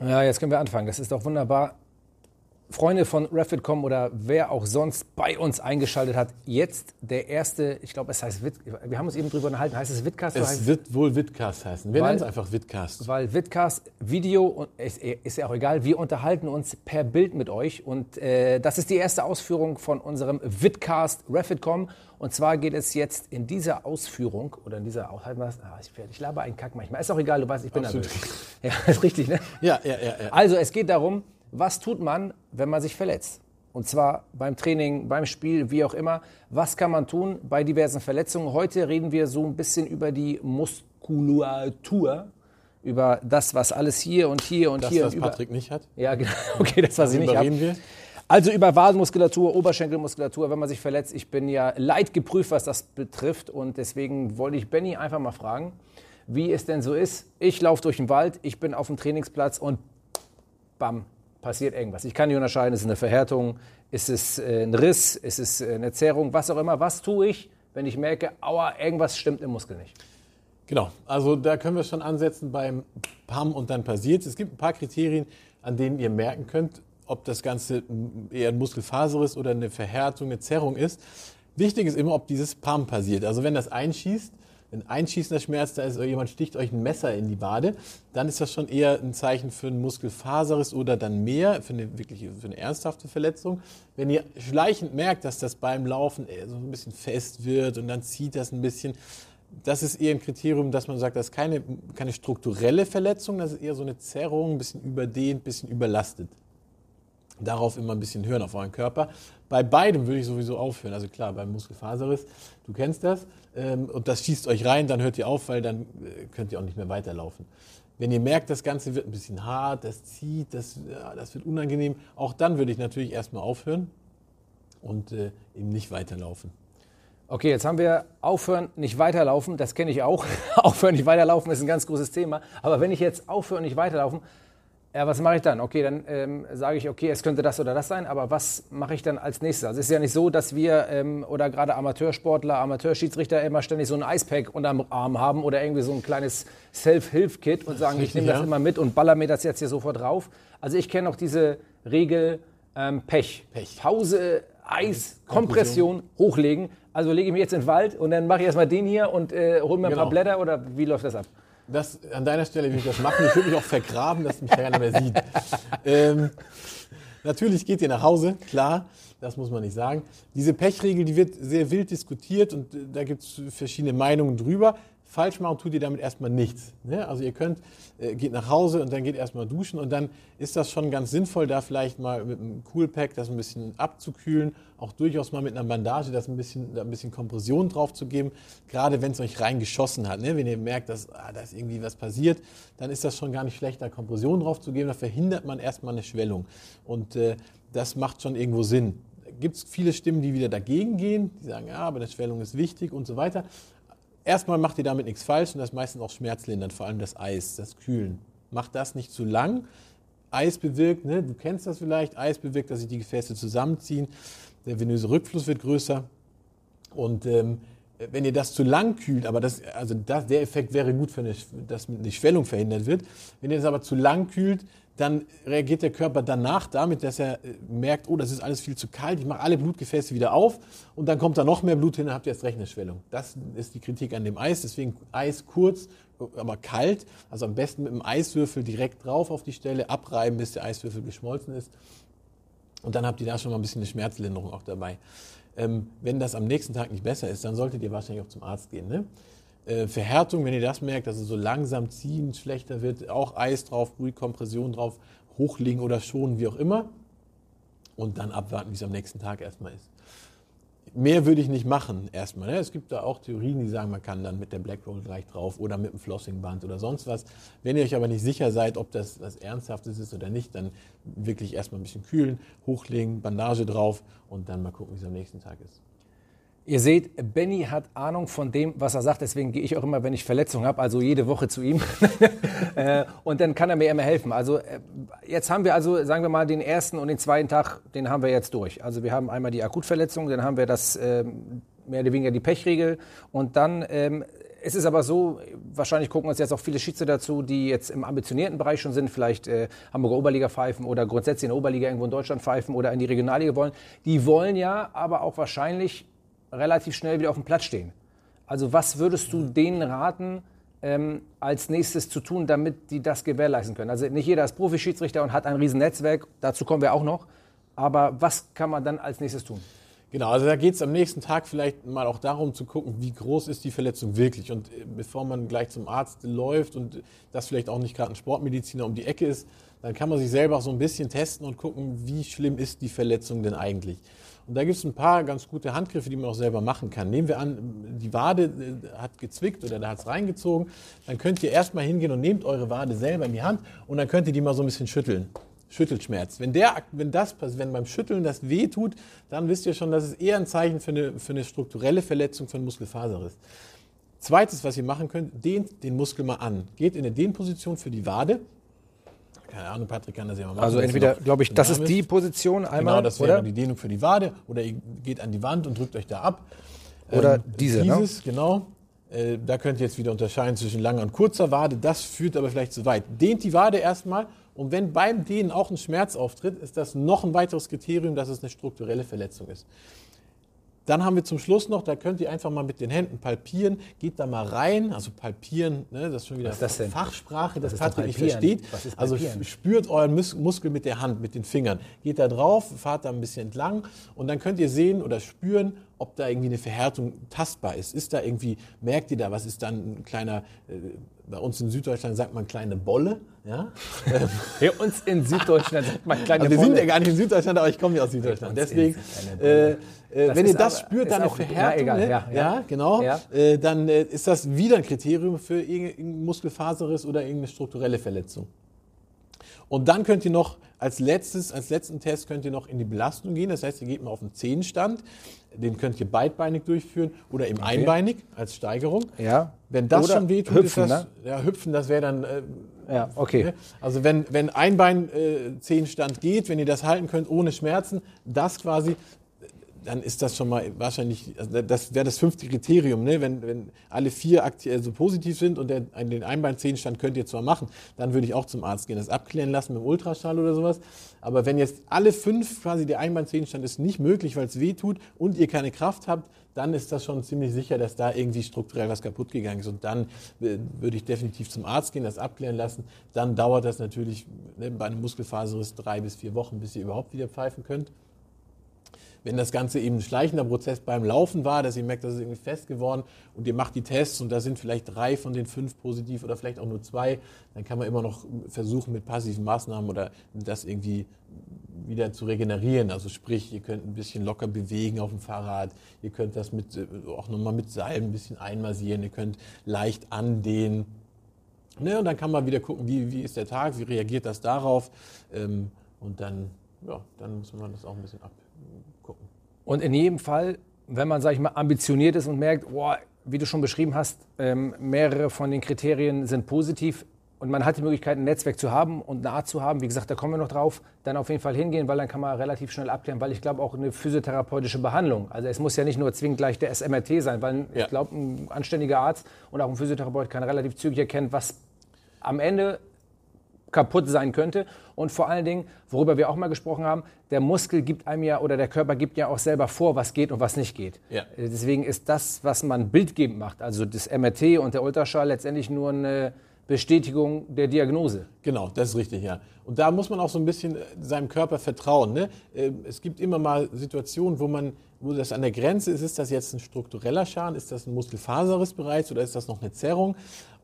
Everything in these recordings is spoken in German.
Ja, jetzt können wir anfangen. Das ist doch wunderbar. Freunde von Refit.com oder wer auch sonst bei uns eingeschaltet hat, jetzt der erste, ich glaube, es heißt Wit, wir haben uns eben drüber unterhalten, heißt es Witcast? Es heißt, wird wohl Witcast heißen. Wir nennen es einfach Witcast. weil Witcast Video, und ist, ist ja auch egal, wir unterhalten uns per Bild mit euch und äh, das ist die erste Ausführung von unserem Witcast Refit.com und zwar geht es jetzt in dieser Ausführung oder in dieser Aushalten, ah, ich, ich laber einen Kack manchmal, ist auch egal, du weißt, ich bin Absolut. nervös. Ja, ist richtig, ne? Ja, ja, ja. ja. Also es geht darum, was tut man, wenn man sich verletzt? Und zwar beim Training, beim Spiel, wie auch immer. Was kann man tun bei diversen Verletzungen? Heute reden wir so ein bisschen über die Muskulatur, über das, was alles hier und hier und Das, hier was und über. Patrick nicht hat. Ja, genau. Okay, das was ich nicht habe. wir. Also über Wadenmuskulatur, Oberschenkelmuskulatur, wenn man sich verletzt. Ich bin ja leidgeprüft, was das betrifft. Und deswegen wollte ich Benny einfach mal fragen, wie es denn so ist. Ich laufe durch den Wald, ich bin auf dem Trainingsplatz und bam, passiert irgendwas. Ich kann nicht unterscheiden, ist es eine Verhärtung, ist es äh, ein Riss, ist es äh, eine Zerrung, was auch immer. Was tue ich, wenn ich merke, aua, irgendwas stimmt im Muskel nicht? Genau, also da können wir schon ansetzen beim PAM und dann passiert Es gibt ein paar Kriterien, an denen ihr merken könnt, ob das Ganze eher ein Muskelfaser ist oder eine Verhärtung, eine Zerrung ist. Wichtig ist immer, ob dieses PAM passiert. Also wenn das einschießt, ein einschießender Schmerz, da ist jemand sticht euch ein Messer in die Wade, dann ist das schon eher ein Zeichen für einen Muskelfaserriss oder dann mehr, für eine wirklich für eine ernsthafte Verletzung. Wenn ihr schleichend merkt, dass das beim Laufen eher so ein bisschen fest wird und dann zieht das ein bisschen, das ist eher ein Kriterium, dass man sagt, das ist keine, keine strukturelle Verletzung, das ist eher so eine Zerrung, ein bisschen überdehnt, ein bisschen überlastet. Darauf immer ein bisschen hören auf euren Körper. Bei beidem würde ich sowieso aufhören. Also klar, beim Muskelfaserriss, du kennst das, und das schießt euch rein, dann hört ihr auf, weil dann äh, könnt ihr auch nicht mehr weiterlaufen. Wenn ihr merkt, das Ganze wird ein bisschen hart, das zieht, das, das wird unangenehm, auch dann würde ich natürlich erstmal aufhören und äh, eben nicht weiterlaufen. Okay, jetzt haben wir aufhören, nicht weiterlaufen. Das kenne ich auch. aufhören, nicht weiterlaufen ist ein ganz großes Thema. Aber wenn ich jetzt aufhöre, nicht weiterlaufen, ja, was mache ich dann? Okay, dann ähm, sage ich, okay, es könnte das oder das sein, aber was mache ich dann als nächstes? Also es ist ja nicht so, dass wir ähm, oder gerade Amateursportler, Amateurschiedsrichter immer ständig so ein Eispack unterm Arm haben oder irgendwie so ein kleines Self-Hilf-Kit und sagen, ich richtig, nehme das ja. immer mit und baller mir das jetzt hier sofort drauf. Also ich kenne auch diese Regel ähm, Pech. Pech. Pause, Eis, Kompression, hochlegen. Also lege ich mich jetzt in den Wald und dann mache ich erstmal den hier und äh, hole mir ein paar Genau. Blätter oder wie läuft das ab? Das, an deiner Stelle würde ich das machen. Ich würde mich auch vergraben, dass mich keiner mehr sieht. Ähm, natürlich geht ihr nach Hause, klar, das muss man nicht sagen. Diese Pechregel, die wird sehr wild diskutiert und äh, da gibt es verschiedene Meinungen drüber. Falsch machen tut ihr damit erstmal nichts. Ne? Also ihr könnt, äh, geht nach Hause und dann geht erstmal duschen und dann ist das schon ganz sinnvoll, da vielleicht mal mit einem Coolpack das ein bisschen abzukühlen, auch durchaus mal mit einer Bandage das ein bisschen, ein bisschen Kompression drauf zu geben, gerade wenn es euch reingeschossen hat. Ne? Wenn ihr merkt, dass ah, da ist irgendwie was passiert, dann ist das schon gar nicht schlecht, da Kompression drauf zu geben, da verhindert man erstmal eine Schwellung. Und äh, das macht schon irgendwo Sinn. Gibt es viele Stimmen, die wieder dagegen gehen, die sagen, ja, aber eine Schwellung ist wichtig und so weiter. Erstmal macht ihr damit nichts falsch und das ist meistens auch schmerzlindernd, vor allem das Eis, das Kühlen. Macht das nicht zu lang. Eis bewirkt, ne, du kennst das vielleicht, Eis bewirkt, dass sich die Gefäße zusammenziehen, der venöse Rückfluss wird größer. Und ähm, wenn ihr das zu lang kühlt, aber das, also das, der Effekt wäre gut, für eine, dass eine Schwellung verhindert wird. Wenn ihr das aber zu lang kühlt, dann reagiert der Körper danach damit, dass er äh, merkt, oh, das ist alles viel zu kalt, ich mache alle Blutgefäße wieder auf und dann kommt da noch mehr Blut hin, dann habt ihr erst recht eine Schwellung. Das ist die Kritik an dem Eis, deswegen Eis kurz, aber kalt, also am besten mit einem Eiswürfel direkt drauf auf die Stelle, abreiben, bis der Eiswürfel geschmolzen ist. Und dann habt ihr da schon mal ein bisschen eine Schmerzlinderung auch dabei. Ähm, wenn das am nächsten Tag nicht besser ist, dann solltet ihr wahrscheinlich auch zum Arzt gehen. Ne? Äh, Verhärtung, wenn ihr das merkt, dass es so langsam ziehen, schlechter wird, auch Eis drauf, ruhig Kompression drauf, hochlegen oder schonen, wie auch immer. Und dann abwarten, wie es am nächsten Tag erstmal ist. Mehr würde ich nicht machen erstmal. Ne? Es gibt da auch Theorien, die sagen, man kann dann mit der Black Roll gleich drauf oder mit dem Flossingband oder sonst was. Wenn ihr euch aber nicht sicher seid, ob das was Ernsthaftes ist oder nicht, dann wirklich erstmal ein bisschen kühlen, hochlegen, Bandage drauf und dann mal gucken, wie es am nächsten Tag ist. Ihr seht, Benny hat Ahnung von dem, was er sagt. Deswegen gehe ich auch immer, wenn ich Verletzungen habe, also jede Woche zu ihm. Äh, und dann kann er mir immer helfen. Also äh, jetzt haben wir also, sagen wir mal, den ersten und den zweiten Tag, den haben wir jetzt durch. Also wir haben einmal die Akutverletzung, dann haben wir das ähm, mehr oder weniger die Pechregel und dann ähm, es ist aber so, wahrscheinlich gucken uns jetzt auch viele Schiedsrichter dazu, die jetzt im ambitionierten Bereich schon sind, vielleicht äh, Hamburger Oberliga pfeifen oder grundsätzlich in der Oberliga irgendwo in Deutschland pfeifen oder in die Regionalliga wollen. Die wollen ja aber auch wahrscheinlich relativ schnell wieder auf dem Platz stehen. Also was würdest du denen raten, ähm, als nächstes zu tun, damit die das gewährleisten können? Also nicht jeder ist Profi-Schiedsrichter und hat ein riesen Netzwerk, dazu kommen wir auch noch. Aber was kann man dann als nächstes tun? Genau, also da geht es am nächsten Tag vielleicht mal auch darum zu gucken, wie groß ist die Verletzung wirklich. Und äh, bevor man gleich zum Arzt läuft und das vielleicht auch nicht gerade ein Sportmediziner um die Ecke ist, dann kann man sich selber auch so ein bisschen testen und gucken, wie schlimm ist die Verletzung denn eigentlich. Und da gibt es ein paar ganz gute Handgriffe, die man auch selber machen kann. Nehmen wir an, die Wade äh, hat gezwickt oder da hat es reingezogen. Dann könnt ihr erstmal hingehen und nehmt eure Wade selber in die Hand und dann könnt ihr die mal so ein bisschen schütteln. Schüttelschmerz. Wenn, der, wenn das wenn beim Schütteln das weh tut, dann wisst ihr schon, dass es eher ein Zeichen für eine, für eine strukturelle Verletzung von Muskelfaserriss. Zweites, was ihr machen könnt, dehnt den Muskel mal an. Geht in eine Dehnposition für die Wade keine Ahnung, Patrick kann das ja mal machen. Also entweder, glaube ich, das ist die Position einmal, Genau, das wäre oder? die Dehnung für die Wade. Oder ihr geht an die Wand und drückt euch da ab. Oder ähm, diese, ne? Dieses, ne? genau. Äh, da könnt ihr jetzt wieder unterscheiden zwischen langer und kurzer Wade. Das führt aber vielleicht zu weit. Dehnt die Wade erstmal. Und wenn beim Dehnen auch ein Schmerz auftritt, ist das noch ein weiteres Kriterium, dass es eine strukturelle Verletzung ist. Dann haben wir zum Schluss noch, da könnt ihr einfach mal mit den Händen palpieren, geht da mal rein, also palpieren, ne, das ist schon wieder ist das Fachsprache, das Patrick nicht versteht. Also spürt euren Mus Muskel mit der Hand, mit den Fingern. Geht da drauf, fahrt da ein bisschen entlang und dann könnt ihr sehen oder spüren, ob da irgendwie eine Verhärtung tastbar ist. Ist da irgendwie, merkt ihr da, was ist dann ein kleiner, äh, bei uns in Süddeutschland sagt man kleine Bolle. Ja? Bei uns in Süddeutschland sagt man kleine also wir Bolle. Wir sind ja gar nicht in Süddeutschland, aber ich komme ja aus Süddeutschland. Deswegen, äh, äh, wenn ihr das aber, spürt, dann eine Verhärtung, ja, egal, ne? ja, ja. ja, genau, äh, dann äh, ist das wieder ein Kriterium für irgendein Muskelfaserriss oder irgendeine strukturelle Verletzung. Und dann könnt ihr noch als letztes, als letzten Test könnt ihr noch in die Belastung gehen. Das heißt, ihr geht mal auf den Zehenstand. Den könnt ihr beidbeinig durchführen oder eben okay. einbeinig als Steigerung. Ja. Wenn das oder schon wehtut, hüpfen, ist das, ne? ja, hüpfen, das wäre dann, äh, ja, okay. Ne? Also wenn, wenn Einbein äh, Zehenstand geht, wenn ihr das halten könnt ohne Schmerzen, das quasi, dann ist das schon mal wahrscheinlich, also das wäre das fünfte Kriterium, ne? wenn, wenn alle vier aktuell so positiv sind und der, den Einbeinzehenstand könnt ihr zwar machen, dann würde ich auch zum Arzt gehen, das abklären lassen mit dem Ultraschall oder sowas. Aber wenn jetzt alle fünf quasi der Einbeinzehenstand ist nicht möglich, weil es weh tut und ihr keine Kraft habt, dann ist das schon ziemlich sicher, dass da irgendwie strukturell was kaputt gegangen ist. Und dann äh, würde ich definitiv zum Arzt gehen, das abklären lassen. Dann dauert das natürlich ne, bei einem Muskelfaserriss drei bis vier Wochen, bis ihr überhaupt wieder pfeifen könnt. Wenn das Ganze eben ein schleichender Prozess beim Laufen war, dass ihr merkt, das ist irgendwie fest geworden und ihr macht die Tests und da sind vielleicht drei von den fünf positiv oder vielleicht auch nur zwei, dann kann man immer noch versuchen mit passiven Maßnahmen oder das irgendwie wieder zu regenerieren. Also sprich, ihr könnt ein bisschen locker bewegen auf dem Fahrrad, ihr könnt das mit, äh, auch nochmal mit Seil ein bisschen einmassieren, ihr könnt leicht andehnen. Ne, und dann kann man wieder gucken, wie, wie ist der Tag, wie reagiert das darauf. Ähm, und dann, ja, dann muss man das auch ein bisschen ab, und in jedem Fall, wenn man, sag ich mal, ambitioniert ist und merkt, boah, wie du schon beschrieben hast, ähm, mehrere von den Kriterien sind positiv und man hat die Möglichkeit, ein Netzwerk zu haben und eine Art zu haben, wie gesagt, da kommen wir noch drauf, dann auf jeden Fall hingehen, weil dann kann man relativ schnell abklären, weil ich glaube auch eine physiotherapeutische Behandlung, also es muss ja nicht nur zwingend gleich der SMRT sein, weil ja. ich glaube, ein anständiger Arzt und auch ein Physiotherapeut kann relativ zügig erkennen, was am Ende kaputt sein könnte. Und vor allen Dingen, worüber wir auch mal gesprochen haben, der Muskel gibt einem ja oder der Körper gibt ja auch selber vor, was geht und was nicht geht. Ja. Deswegen ist das, was man bildgebend macht, also das MRT und der Ultraschall letztendlich nur eine Bestätigung der Diagnose. Genau, das ist richtig, ja. Und da muss man auch so ein bisschen seinem Körper vertrauen. Ne? Ähm, es gibt immer mal Situationen, wo man, wo das an der Grenze ist, ist das jetzt ein struktureller Schaden, ist das ein Muskelfaserriss bereits oder ist das noch eine Zerrung?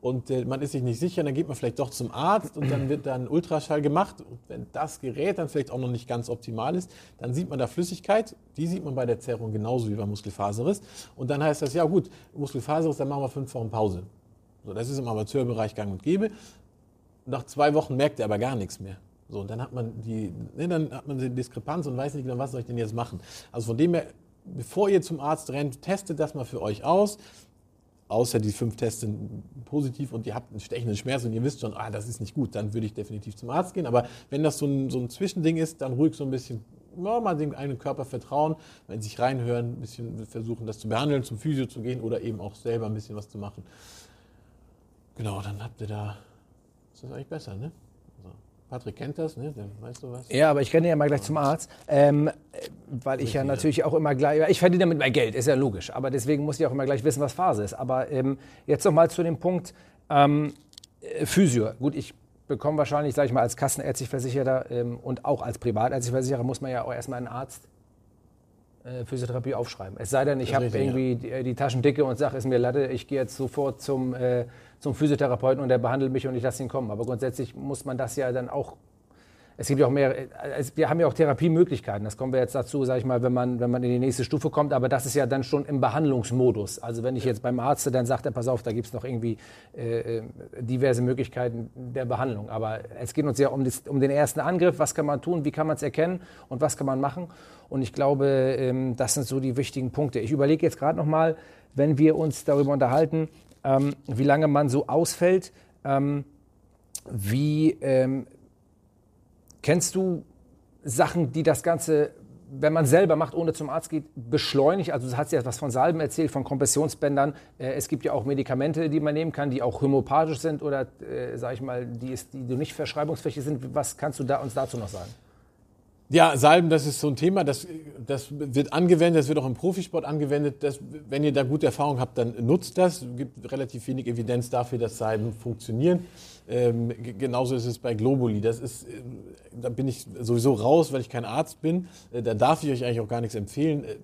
Und äh, man ist sich nicht sicher, dann geht man vielleicht doch zum Arzt und dann wird dann Ultraschall gemacht. Und wenn das Gerät dann vielleicht auch noch nicht ganz optimal ist, dann sieht man da Flüssigkeit. Die sieht man bei der Zerrung genauso wie beim Muskelfaserriss. Und dann heißt das, ja gut, Muskelfaserriss, dann machen wir fünf Wochen Pause. So, das ist im Amateurbereich gang und gäbe. Nach zwei Wochen merkt er aber gar nichts mehr. So, und dann hat man die, ne, dann hat man die Diskrepanz und weiß nicht genau, was soll ich denn jetzt machen. Also von dem her, bevor ihr zum Arzt rennt, testet das mal für euch aus außer die fünf Tests sind positiv und ihr habt einen stechenden Schmerz und ihr wisst schon, ah, das ist nicht gut, dann würde ich definitiv zum Arzt gehen. Aber wenn das so ein, so ein Zwischending ist, dann ruhig so ein bisschen ja, mal dem eigenen Körper vertrauen, in sich reinhören, ein bisschen versuchen, das zu behandeln, zum Physio zu gehen oder eben auch selber ein bisschen was zu machen. Genau, dann habt ihr da, ist das eigentlich besser, ne? Patrick kennt das, ne? Dann weißt du was? Ja, aber ich renne ja mal gleich zum Arzt, ähm, weil ich ja natürlich auch immer gleich, ich verdiene damit mein Geld, ist ja logisch, aber deswegen muss ich auch immer gleich wissen, was Phase ist. Aber ähm, jetzt noch mal zu dem Punkt ähm, äh, Physio. Gut, ich bekomme wahrscheinlich, sage ich mal, als kassenärztlich Versicherter ähm, und auch als privatärztlich Versicherer muss man ja auch erstmal einen Arzt Physiotherapie aufschreiben. Es sei denn, ich habe irgendwie ja. die, äh, die, Taschen dicke und sage, ist mir Latte, ich gehe jetzt sofort zum, äh, zum Physiotherapeuten und der behandelt mich und ich lasse ihn kommen. Aber grundsätzlich muss man das ja dann auch es gibt ja auch mehr, wir haben ja auch Therapiemöglichkeiten. Das kommen wir jetzt dazu, sage ich mal, wenn man, wenn man in die nächste Stufe kommt. Aber das ist ja dann schon im Behandlungsmodus. Also wenn ich jetzt beim Arzt, dann sagt er, pass auf, da gibt es noch irgendwie äh, äh, diverse Möglichkeiten der Behandlung. Aber es geht uns ja um, das, um, den ersten Angriff. Was kann man tun? Wie kann man es erkennen? Und was kann man machen? Und ich glaube, ähm, das sind so die wichtigen Punkte. Ich überlege jetzt gerade noch mal, wenn wir uns darüber unterhalten, ähm, wie lange man so ausfällt. Ähm, wie, ähm, Kennst du Sachen, die das Ganze, wenn man selber macht, ohne zum Arzt geht, beschleunigt? Also du hast ja was von Salben erzählt, von Kompressionsbändern. Äh, es gibt ja auch Medikamente, die man nehmen kann, die auch homöopathisch sind oder, äh, sag ich mal, die, ist, die nicht verschreibungsfähig sind. Was kannst du da, uns dazu noch sagen? Ja, Salben, das ist so ein Thema, das, das wird angewendet, das wird auch im Profisport angewendet. Das, wenn ihr da gute Erfahrung habt, dann nutzt das. Es gibt relativ wenig Evidenz dafür, dass Salben funktionieren. Ähm, genauso ist es bei Globuli. Das ist, äh, da bin ich sowieso raus, weil ich kein Arzt bin. Äh, da darf ich euch eigentlich auch gar nichts empfehlen. Äh,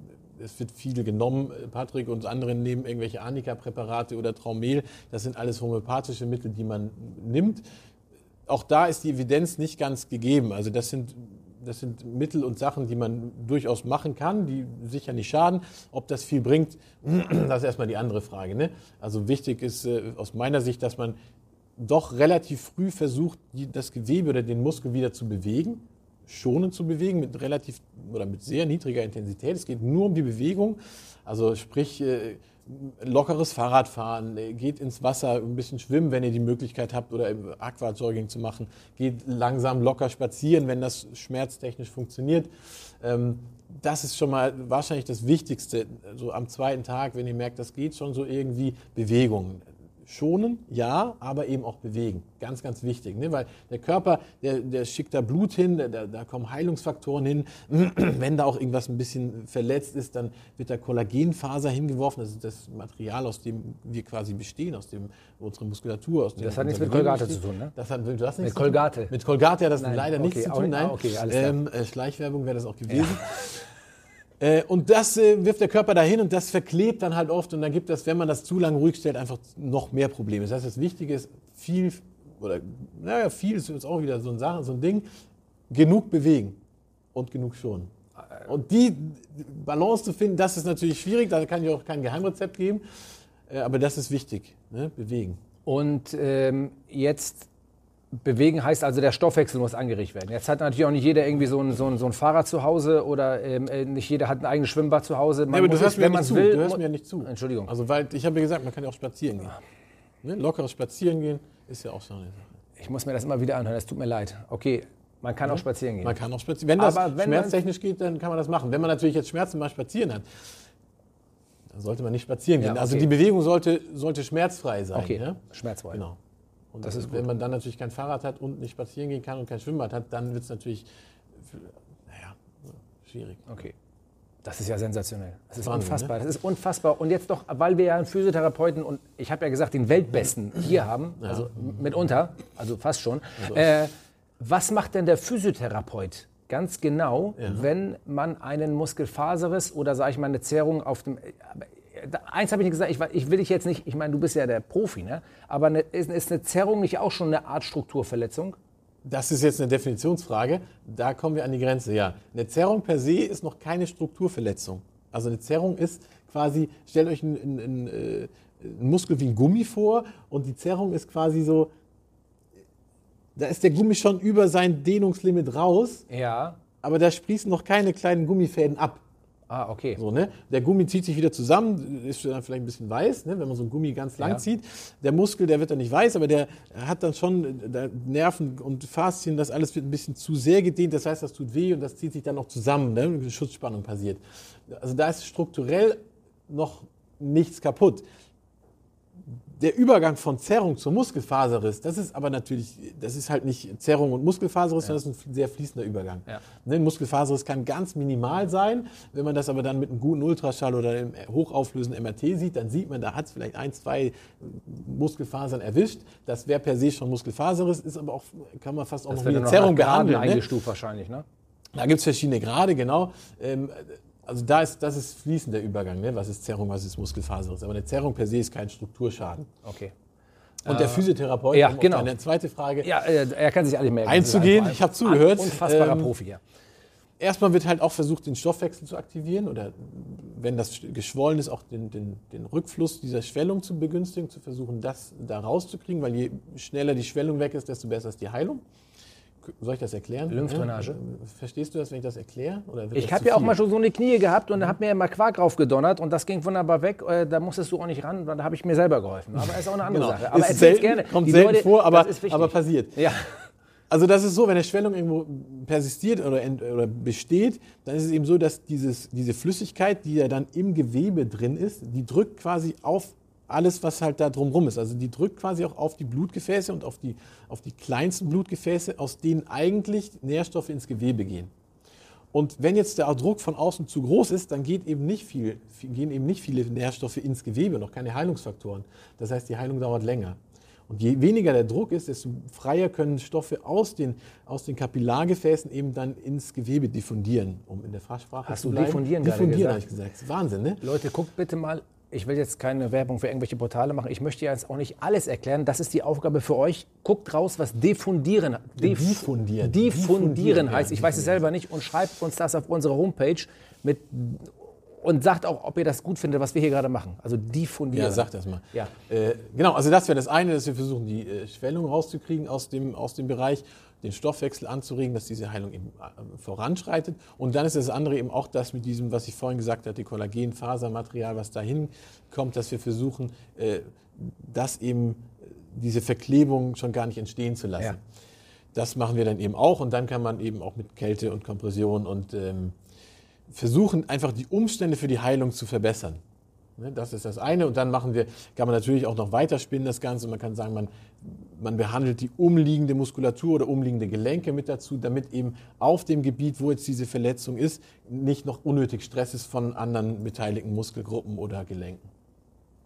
es wird viel genommen. Patrick und andere nehmen irgendwelche Anika-Präparate oder Traumel. Das sind alles homöopathische Mittel, die man nimmt. Auch da ist die Evidenz nicht ganz gegeben. Also das sind das sind Mittel und Sachen, die man durchaus machen kann, die sicher nicht schaden. Ob das viel bringt, das ist erstmal die andere Frage. Ne? Also wichtig ist äh, aus meiner Sicht, dass man doch relativ früh versucht, das Gewebe oder den Muskel wieder zu bewegen, schonend zu bewegen, mit relativ oder mit sehr niedriger Intensität. Es geht nur um die Bewegung. Also sprich, äh, lockeres Fahrradfahren, äh, geht ins Wasser, ein bisschen schwimmen, wenn ihr die Möglichkeit habt, oder Aquajogging zu machen, geht langsam locker spazieren, wenn das schmerztechnisch funktioniert. Ähm, das ist schon mal wahrscheinlich das Wichtigste. So am zweiten Tag, wenn ihr merkt, das geht schon so irgendwie, Bewegung schonen, ja, aber eben auch bewegen. Ganz, ganz wichtig, ne? weil der Körper, der, der schickt da Blut hin, da, da kommen Heilungsfaktoren hin. Wenn da auch irgendwas ein bisschen verletzt ist, dann wird da Kollagenfaser hingeworfen. Das ist das Material, aus dem wir quasi bestehen, aus dem unsere Muskulatur. Aus dem das hat nichts mit Kolgate zu tun, ne? Das hat du hast mit Kolgate. Mit Kolgate hat das nein, leider okay, nichts zu tun, nein. Okay, alles ähm, äh, Schleichwerbung wäre das auch gewesen. Ja. Äh, und das äh, wirft der Körper dahin und das verklebt dann halt oft und dann gibt das, wenn man das zu lange ruhig stellt, einfach noch mehr Probleme. Das heißt, das Wichtige ist, viel, oder naja, viel ist jetzt auch wieder so ein Sache, so ein Ding, genug bewegen und genug schonen. Und die Balance zu finden, das ist natürlich schwierig, da kann ich auch kein Geheimrezept geben, äh, aber das ist wichtig, ne? bewegen. Und ähm, jetzt Bewegen heißt also, der Stoffwechsel muss angeregt werden. Jetzt hat natürlich auch nicht jeder irgendwie so ein, so ein, so ein Fahrrad zu Hause oder ähm, äh, nicht jeder hat ein eigenes Schwimmbad zu Hause. Man ja, aber du hörst, mir, nicht. Will, du hörst mir ja nicht zu. Entschuldigung. Also, weil ich habe ja gesagt, man kann ja auch spazieren gehen. Ne? Lockeres Spazieren gehen ist ja auch so eine Sache. Ich muss mir das immer wieder anhören, es tut mir leid. Okay, man kann ja. auch spazieren gehen. Man kann auch spazieren. Wenn das wenn schmerztechnisch geht, dann kann man das machen. Wenn man natürlich jetzt Schmerzen mal spazieren hat, dann sollte man nicht spazieren gehen. Ja, also, okay. Also die Bewegung sollte, sollte schmerzfrei sein. Okay, ja? schmerzfrei. Genau. Und das ist wenn man dann natürlich kein Fahrrad hat und nicht spazieren gehen kann und kein Schwimmbad hat, dann wird es natürlich, naja, schwierig. Okay. Das ist ja sensationell. Das ist Wahnsinn, unfassbar. Ne? Das ist unfassbar. Und jetzt doch, weil wir ja einen Physiotherapeuten und ich habe ja gesagt, den Weltbesten hier haben, ja. also mitunter, also fast schon. Also. Äh, was macht denn der Physiotherapeut ganz genau, ja. wenn man einen Muskelfaserriss oder sage ich mal eine Zerrung auf dem eins habe ich nicht gesagt, ich, ich, will dich jetzt nicht, ich meine, du bist ja der Profi, ne? aber eine, ist, ist eine Zerrung nicht auch schon eine Art Strukturverletzung? Das ist jetzt eine Definitionsfrage. Da kommen wir an die Grenze, ja. Eine Zerrung per se ist noch keine Strukturverletzung. Also eine Zerrung ist quasi, stellt euch einen, einen, einen, äh, einen Muskel wie ein Gummi vor und die Zerrung ist quasi so, da ist der Gummi schon über sein Dehnungslimit raus. Ja. Aber da sprießen noch keine kleinen Gummifäden ab. Ah, okay. So, ne? Der Gummi zieht sich wieder zusammen, ist dann vielleicht ein bisschen weiß, ne? wenn man so einen Gummi ganz lang ja. zieht. Der Muskel, der wird dann nicht weiß, aber der hat dann schon Nerven und Faszien, das alles wird ein bisschen zu sehr gedehnt. Das heißt, das tut weh und das zieht sich dann noch zusammen. Ne? Eine Schutzspannung passiert. Also da ist strukturell noch nichts kaputt. Der Übergang von Zerrung zur Muskelfaserriss, das ist aber natürlich, das ist halt nicht Zerrung und Muskelfaserriss, ja. sondern das ist ein sehr fließender Übergang. Ja. Ne, Muskelfaserriss kann ganz minimal sein. Wenn man das aber dann mit einem guten Ultraschall oder einem hochauflösenden MRT sieht, dann sieht man, da hat es vielleicht ein, zwei Muskelfasern erwischt. Das wäre per se schon Muskelfaserriss, ist aber auch, kann man fast auch das noch wie eine Zerrung behandeln. Ne? eingestuft wahrscheinlich, ne? Da gibt es verschiedene Grade, genau. Ähm, also da ist, das ist fließender Übergang, ne? was ist Zerrung, was ist Muskelfaserriss. Aber eine Zerrung per se ist kein Strukturschaden. Okay. Und der äh, Physiotherapeut, ja, um genau. eine zweite Frage ja, äh, er kann sich alle merken. Einzugehen, ich habe zugehört. Unfassbarer ähm, Profi, ja. Erstmal wird halt auch versucht, den Stoffwechsel zu aktivieren oder wenn das geschwollen ist, auch den, den, den Rückfluss dieser Schwellung zu begünstigen, zu versuchen, das da rauszukriegen, weil je schneller die Schwellung weg ist, desto besser ist die Heilung. Soll ich das erklären? Lymphdrainage. Verstehst du das, wenn ich das erkläre? ich habe ja auch mal schon so eine Knie gehabt und da hat mir immer Quark draufgedonnert und das ging wunderbar weg. Äh, da musstest du auch nicht ran, da habe ich mir selber geholfen. Aber ist auch eine andere genau. Sache. Aber ist selten, gerne. Kommt Die selten Leute, vor, aber, aber passiert. Ja. Also das ist so, wenn eine Schwellung irgendwo persistiert oder, oder, besteht, dann ist es eben so, dass dieses, diese Flüssigkeit, die ja dann im Gewebe drin ist, die drückt quasi auf alles, was halt da drumherum ist. Also die drückt quasi auch auf die Blutgefäße und auf die, auf die kleinsten Blutgefäße, aus denen eigentlich Nährstoffe ins Gewebe gehen. Und wenn jetzt der Druck von außen zu groß ist, dann geht eben nicht viel, gehen eben nicht viele Nährstoffe ins Gewebe, noch keine Heilungsfaktoren. Das heißt, die Heilung dauert länger. Und je weniger der Druck ist, desto freier können Stoffe aus den, aus den Kapillargefäßen eben dann ins Gewebe diffundieren, um in der Fachsprache Hast zu bleiben. Hast du diffundieren Diffundieren, habe ich gesagt. Wahnsinn, ne? Leute, guckt bitte mal ich will jetzt keine Werbung für irgendwelche Portale machen. Ich möchte jetzt auch nicht alles erklären. Das ist die Aufgabe für euch. Guckt raus, was defundieren, def diffundieren. diffundieren heißt. Ich weiß es selber nicht und schreibt uns das auf unsere Homepage mit und sagt auch, ob ihr das gut findet, was wir hier gerade machen. Also diffundieren. Ja, sag das mal. Ja. Äh, genau, also das wäre das eine, dass wir versuchen, die äh, Schwellung rauszukriegen aus dem, aus dem Bereich den Stoffwechsel anzuregen, dass diese Heilung eben äh, voranschreitet. Und dann ist das andere eben auch das mit diesem, was ich vorhin gesagt hatte, Kollagenfasermaterial, was dahin kommt, dass wir versuchen, äh, das eben, äh, diese Verklebung schon gar nicht entstehen zu lassen. Ja. Das machen wir dann eben auch und dann kann man eben auch mit Kälte und Kompression und ähm, versuchen, einfach die Umstände für die Heilung zu verbessern. Ne, das ist das eine. Und dann machen wir, kann man natürlich auch noch weiterspinnen, das Ganze. Man kann sagen, man, man behandelt die umliegende Muskulatur oder umliegende Gelenke mit dazu, damit eben auf dem Gebiet, wo jetzt diese Verletzung ist, nicht noch unnötig Stress ist von anderen beteiligten Muskelgruppen oder Gelenken.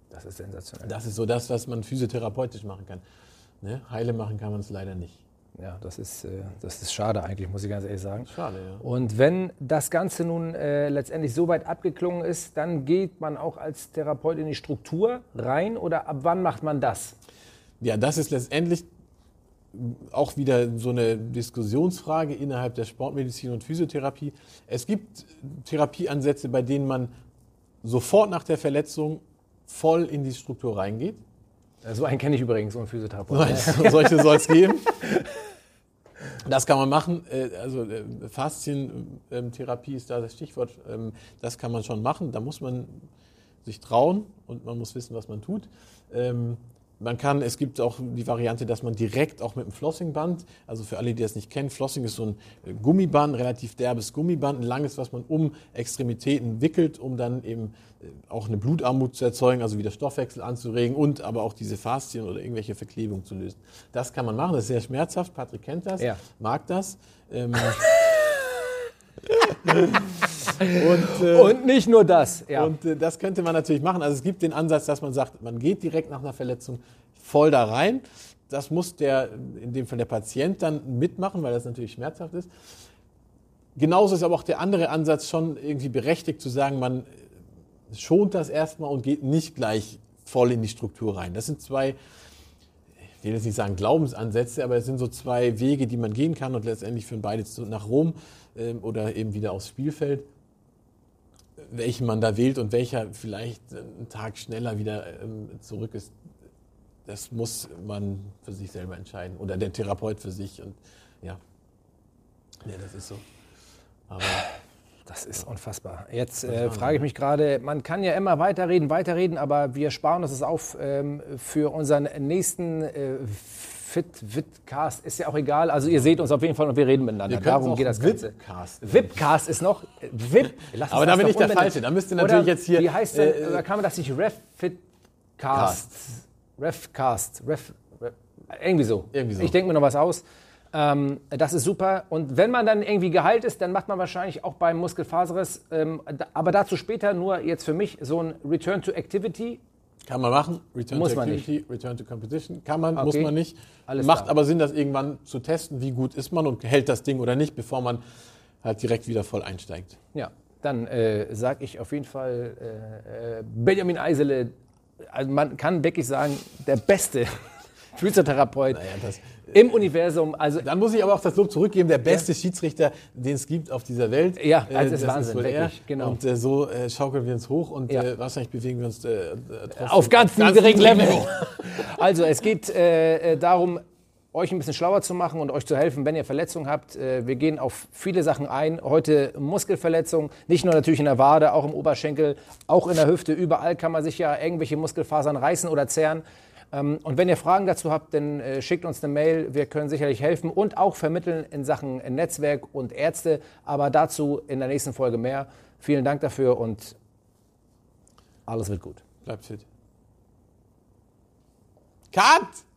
Das ist sensationell. Das ist so das, was man physiotherapeutisch machen kann. Ne? Heile machen kann man es leider nicht. Ja, das ist, äh, das ist schade eigentlich, muss ich ganz ehrlich sagen. Schade, ja. Und wenn das Ganze nun äh, letztendlich so weit abgeklungen ist, dann geht man auch als Therapeut in die Struktur rein oder ab wann macht man das? Ja, das ist letztendlich auch wieder so eine Diskussionsfrage innerhalb der Sportmedizin und Physiotherapie. Es gibt Therapieansätze, bei denen man sofort nach der Verletzung voll in die Struktur reingeht. So einen kenne ich übrigens, so einen Physiotherapeuten. Solche soll es geben. Das kann man machen. Äh, also äh, Faszientherapie ist da das Stichwort. Ähm, das kann man schon machen. Da muss man sich trauen und man muss wissen, was man tut. Man kann, es gibt auch die Variante, dass man direkt auch mit einem Flossingband, also für alle, die das nicht kennen, Flossing ist so ein äh, Gummiband, relativ derbes Gummiband, ein langes, was man um Extremitäten wickelt, um dann eben äh, auch eine Blutarmut zu erzeugen, also wieder Stoffwechsel anzuregen und aber auch diese Faszien oder irgendwelche Verklebungen zu lösen. Das kann man machen, das ist sehr schmerzhaft. Patrick kennt das, ja. mag das. Ähm, und, äh, und, nicht nur das. Ja. Und äh, das könnte man natürlich machen. Also es gibt den Ansatz, dass man sagt, man geht direkt nach einer Verletzung voll da rein. Das muss der, in dem Fall der Patient dann mitmachen, weil das natürlich schmerzhaft ist. Genauso ist aber auch der andere Ansatz schon irgendwie berechtigt zu sagen, man schont das erstmal und geht nicht gleich voll in die Struktur rein. Das sind zwei, ich will jetzt nicht sagen Glaubensansätze, aber es sind so zwei Wege, die man gehen kann und letztendlich führen beide nach Rom ähm, oder eben wieder aufs Spielfeld welchen man da wählt und welcher vielleicht einen Tag schneller wieder ähm, zurück ist, das muss man für sich selber entscheiden oder der Therapeut für sich und ja, ja das ist so. Aber das ist unfassbar. Jetzt äh, frage ich mich gerade, man kann ja immer weiterreden, weiterreden, aber wir sparen uns das auf ähm, für unseren nächsten äh, Fit, Witcast, ist ja auch egal. Also ihr seht uns auf jeden Fall und wir reden miteinander. Darum geht das Ganze. Vipcast ist noch. Vip. Aber da bin ich der Falsche. Da müsste natürlich Oder jetzt hier. Wie heißt denn, äh, kann man das nicht Refitcast? Refcast. Ref, Ref, irgendwie so. Irgendwie so. Ich denke mir noch was aus. Ähm, das ist super. Und wenn man dann irgendwie geheilt ist, dann macht man wahrscheinlich auch beim Muskelfaserriss, ähm, aber dazu später nur jetzt für mich so ein Return to Activity. Kann man machen. Return Muss to man Activity, Return to Competition. Kann man, Okay. muss man nicht. Alles Macht klar. aber Sinn, das irgendwann zu testen, wie gut ist man und hält das Ding oder nicht, bevor man halt direkt wieder voll einsteigt. Ja, dann äh, sage ich auf jeden Fall äh, äh, Benjamin Eisele, also man kann wirklich sagen, der beste Physiotherapeut Naja, das, im Universum. Also Dann muss ich aber auch das Lob zurückgeben, der beste Schiedsrichter, den es gibt auf dieser Welt. Ja, Äh, das ist Wahnsinn, wohl wirklich, genau. Und äh, so äh, schaukeln wir uns hoch und Ja. äh, wahrscheinlich bewegen wir uns äh, trotzdem auf ganz niedrigem niedrigem Level. Also es geht äh, darum, euch ein bisschen schlauer zu machen und euch zu helfen, wenn ihr Verletzungen habt. Wir gehen auf viele Sachen ein. Heute Muskelverletzungen, nicht nur natürlich in der Wade, auch im Oberschenkel, auch in der Hüfte. Überall kann man sich ja irgendwelche Muskelfasern reißen oder zerren. Ähm, und wenn ihr Fragen dazu habt, dann äh, schickt uns eine Mail. Wir können sicherlich helfen und auch vermitteln in Sachen Netzwerk und Ärzte. Aber dazu in der nächsten Folge mehr. Vielen Dank dafür und alles wird gut. Bleibt fit. Cut!